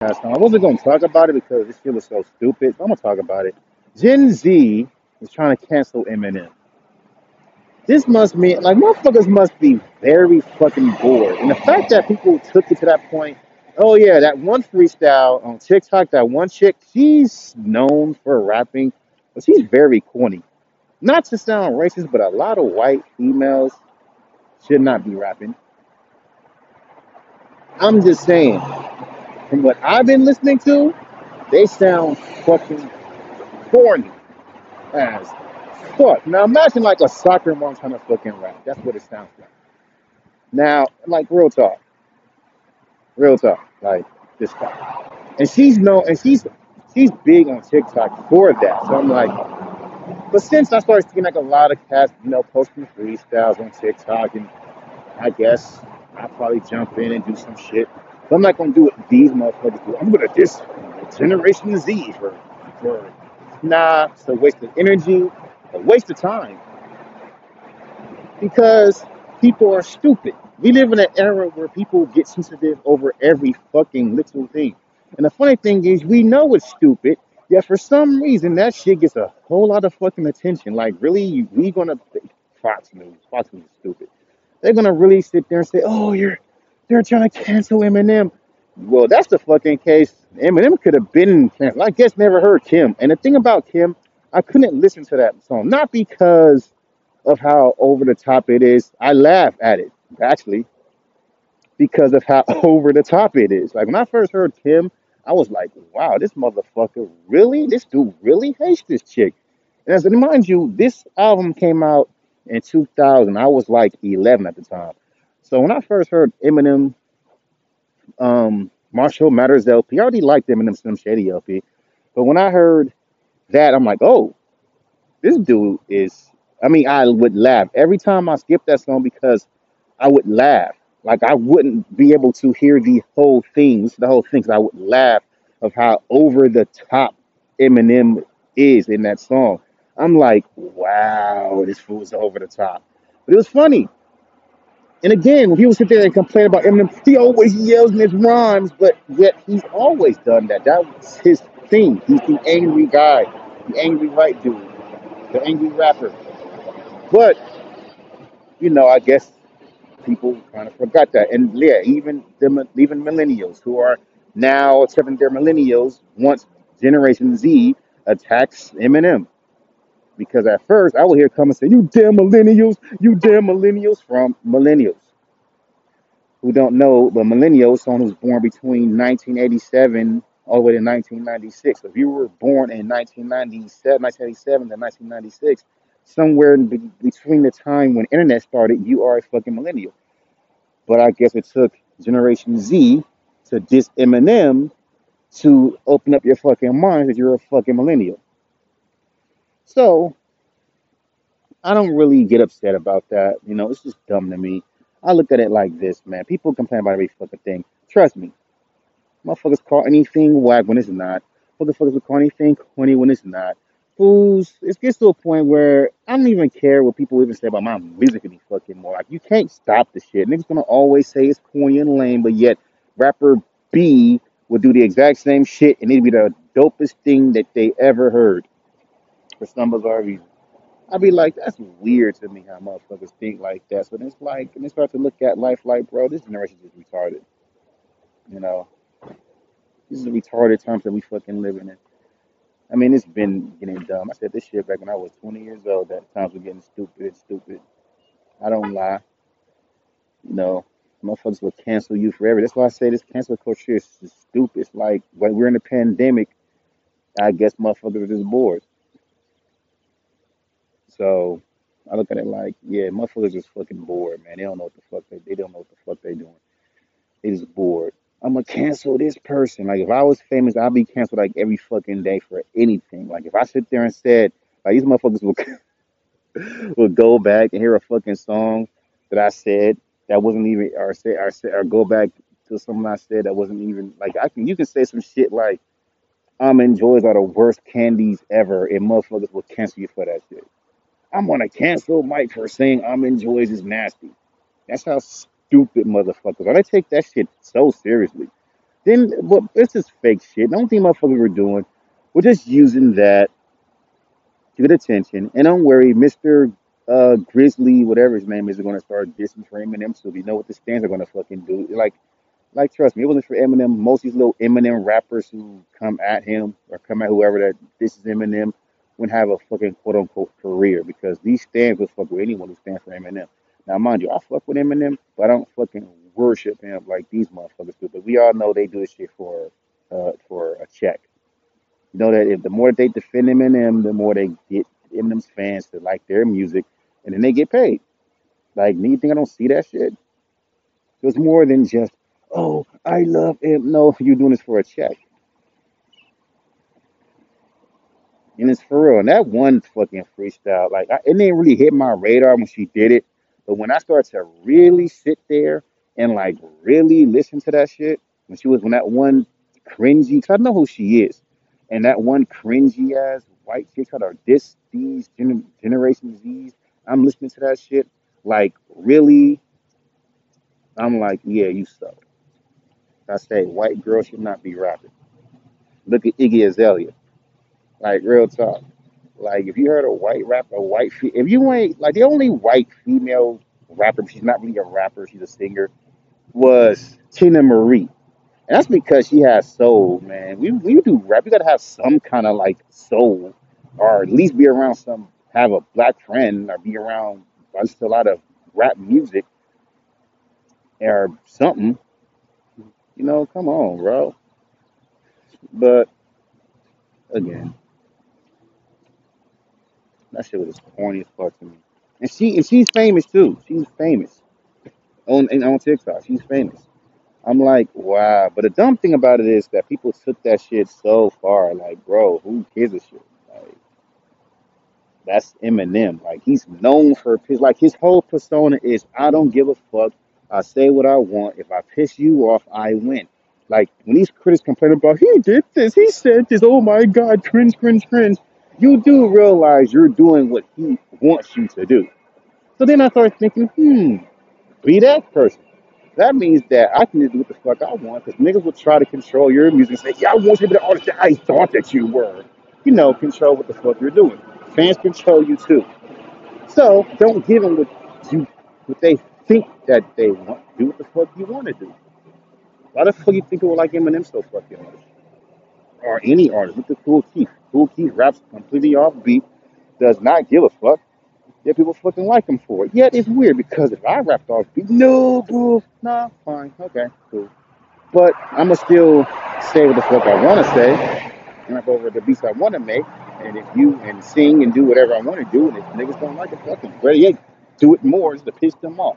time. I wasn't going to talk about it because this shit was so stupid. I'm going to talk about it. Gen Z is trying to cancel Eminem. This must mean, like, motherfuckers must be very fucking bored. And the fact that people took it to that point, oh yeah, that one freestyle on TikTok, that one chick, she's known for rapping, but she's very corny. Not to sound racist, but a lot of white females should not be rapping. I'm just saying, from what I've been listening to, they sound fucking corny as fuck. Now imagine like a soccer mom kind of fucking rap. That's what it sounds like. Now, like real talk, real talk, like this guy. And she's no, and she's she's big on TikTok for that. So I'm like, but since I started seeing like a lot of cats, you know, posting freestyles on TikTok, and I guess I'll probably jump in and do some shit. But I'm not gonna do what these motherfuckers do. I'm gonna diss Generation Z for for nah, it's a waste of energy, a waste of time because people are stupid. We live in an era where people get sensitive over every fucking little thing. And the funny thing is, we know it's stupid, yet for some reason that shit gets a whole lot of fucking attention. Like, really, we gonna Fox News? Fox News is stupid. They're gonna really sit there and say, "Oh, you're they're trying to cancel Eminem." Well, that's the fucking case. Eminem could have been canceled. I guess never heard Kim. And the thing about Kim, I couldn't listen to that song, not because of how over the top it is. I laugh at it actually because of how over the top it is. Like when I first heard Kim, I was like, "Wow, this motherfucker really? This dude really hates this chick." And as mind you, this album came out in 2000. I was like 11 at the time. So when I first heard Eminem, um, Marshall Mathers LP, I already liked Eminem Slim Shady LP. But when I heard that, I'm like, "Oh, this dude is." I mean, I would laugh every time I skipped that song because I would laugh. Like I wouldn't be able to hear the whole thing, the whole thing. 'cause I would laugh of how over the top Eminem is in that song. I'm like, wow, this fool's over the top. But it was funny. And again, when people sit there and complain about Eminem, he always yells in his rhymes, but yet he's always done that. That was his thing. He's the angry guy, the angry white dude, the angry rapper. But, you know, I guess people kind of forgot that. And yeah, even the even millennials who are now accepting they're millennials once Generation Z attacks Eminem. Because at first I would hear come and say, "You damn millennials, you damn millennials," from millennials who don't know, but millennials, someone who's born between 1987 all the way to 1996. If you were born in 1997, 1987 to 1996, somewhere in be- between the time when internet started, you are a fucking millennial. But I guess it took Generation Z to diss Eminem to open up your fucking mind that you're a fucking millennial. So I don't really get upset about that. You know, it's just dumb to me. I look at it like this, man. People complain about every fucking thing. Trust me, motherfuckers call anything whack when it's not. Motherfuckers will call anything corny when it's not. Fools, it gets to a point where I don't even care what people even say about my music any fucking more. Like you can't stop the shit. Niggas gonna always say it's corny and lame, but yet rapper B will do the exact same shit and it'd be the dopest thing that they ever heard for some bizarre reason. I'd be like, that's weird to me how motherfuckers think like that. Then it's like, and they start to look at life like, bro, this generation is retarded. You know, this is a retarded times that we fucking living in. I mean, it's been getting dumb. I said this shit back when I was 20 years old. That times were getting stupid, and stupid. I don't lie. You know, motherfuckers will cancel you forever. That's why I say this cancel culture is is stupid. It's like when we're in a pandemic, I guess motherfuckers are just bored. So I look at it like, yeah, motherfuckers just fucking bored, man. They don't know what the fuck they they don't know what the fuck they doing. They just bored. I'm gonna cancel this person. Like if I was famous, I'd be canceled like every fucking day for anything. Like if I sit there and said, like these motherfuckers will will go back and hear a fucking song that I said that wasn't even or say or say or go back to something I said that wasn't even like I can you can say some shit like almond joys are the worst candies ever and motherfuckers will cancel you for that shit. I'm gonna cancel Mike for saying almond joys is nasty. That's how stupid motherfuckers are. They take that shit so seriously. Then, but it's just fake shit. The only thing motherfuckers were doing we're just using that to get attention. And don't worry, Mr. Uh, Grizzly, whatever his name is, is to start dissing for Eminem. So we know what the stans are to fucking do. Like, like trust me, it wasn't for Eminem. Most of these little Eminem rappers who come at him or come at whoever that this is Eminem would have a fucking quote unquote career because these stans will fuck with anyone who stands for Eminem. Now, mind you, I fuck with Eminem, but I don't fucking worship him like these motherfuckers do. But we all know they do this shit for uh for a check. You know that if the more they defend Eminem, the more they get Eminem's fans to like their music, and then they get paid. Like, you think I don't see that shit? It was more than just, oh, I love him. No, you're doing this for a check. And it's for real. And that one fucking freestyle, like, I, it didn't really hit my radar when she did it. But when I started to really sit there and, like, really listen to that shit, when she was, when that one cringy, because I know who she is, and that one cringy ass white chick tried to diss these gener- Generation Z's, I'm listening to that shit. Like, really? I'm like, yeah, you suck. I say, white girl should not be rapping. Look at Iggy Azalea. Like, real talk. Like if you heard a white rapper, a white fe- if you ain't like the only white female rapper, she's not really a rapper, she's a singer, was Teena Marie. And that's because she has soul, man. We we do rap, you gotta have some kind of like soul, or at least be around some have a black friend or be around to a lot of rap music or something. You know, come on, bro. But again, that shit was corny as fuck to me. And she and she's famous too. She's famous on on TikTok. She's famous. I'm like, wow. But the dumb thing about it is that people took that shit so far. Like, bro, who gives a shit? Like, that's Eminem. Like, he's known for his like his whole persona is I don't give a fuck. I say what I want. If I piss you off, I win. Like when these critics complain about he did this, he said this. Oh my God, cringe, cringe, cringe. You do realize you're doing what he wants you to do. So then I started thinking, hmm, be that person. That means that I can do what the fuck I want because niggas will try to control your music and say, yeah, I want you to be the artist that I thought that you were. You know, control what the fuck you're doing. Fans control you too. So don't give them what you what they think that they want. Do what the fuck you want to do. Why the fuck you think people like Eminem so fucking much? Or any artist. Look at Kool Keith. Kool Keith raps completely off beat, does not give a fuck. Yet people fucking like him for it. Yet it's weird because if I rapped off beat, no, boo, nah, fine, okay, cool. But I'ma still say what the fuck I wanna say and rap over the beats I wanna make. And if you and sing and do whatever I wanna do, and if niggas don't like it, fucking better yet, do it more is to piss them off.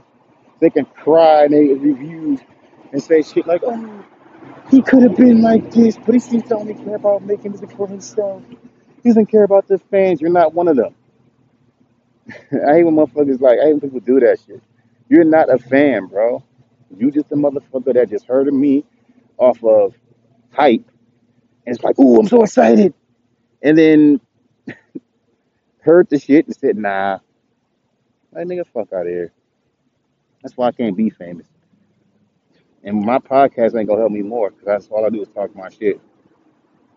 They can cry in their reviews and say shit like, oh, he could have been like this, but he seems to only care about making music for himself. He doesn't care about the fans. You're not one of them. I hate when motherfuckers like, I hate when people do that shit. You're not a fan, bro. You just a motherfucker that just heard of me off of hype and it's like, ooh, I'm so excited. And then heard the shit and said, nah, that nigga fuck out of here. That's why I can't be famous. And my podcast ain't gonna help me more because that's all I do is talk my shit.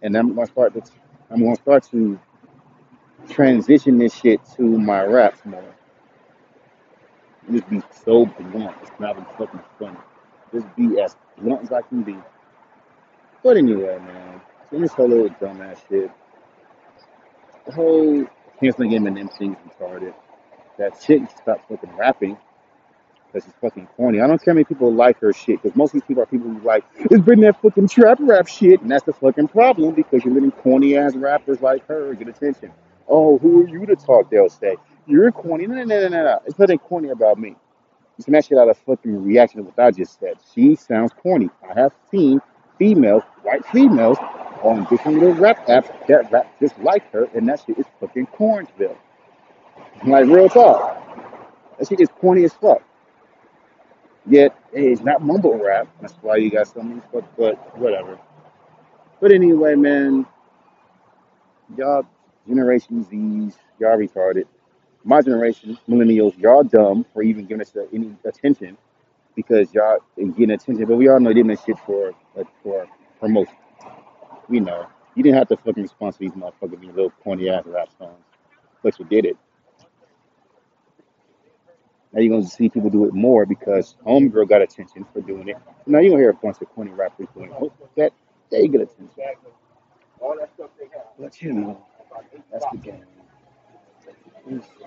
And I'm gonna start to, I'm gonna start to transition this shit to my raps more. Just be so blunt. It's not even fucking funny. Just be as blunt as I can be. But anyway, man. So this whole little dumbass shit. The whole canceling Eminem thing is retarded. That chick stopped fucking rapping because she's fucking corny. I don't care how many people like her shit because most of these people are people who like, it's been that fucking trap rap shit. And that's the fucking problem because you're letting corny ass rappers like her get attention. Oh, who are you to talk? They'll say. You're corny. No, no, no, no, no. no. It's nothing corny about me. You can actually out of fucking reaction to what I just said. She sounds corny. I have seen females, white females, on different little rap apps that rap just like her, and that shit is fucking Cornsville. Like real talk. That shit is corny as fuck. Yet hey, it's not mumble rap. That's why you got so many but whatever. But anyway, man, y'all Generation Z's, y'all retarded. My generation, millennials, y'all dumb for even giving us any attention because y'all ain't getting attention. But we all know they did that shit for But for promotion, we know you didn't have to fucking to these motherfuckers being little corny ass rap songs, but you did it. Now you're gonna see people do it more because Homegirl got attention for doing it. So now you're gonna hear a bunch of corny rappers doing it. That they get attention. But you know, that's the game.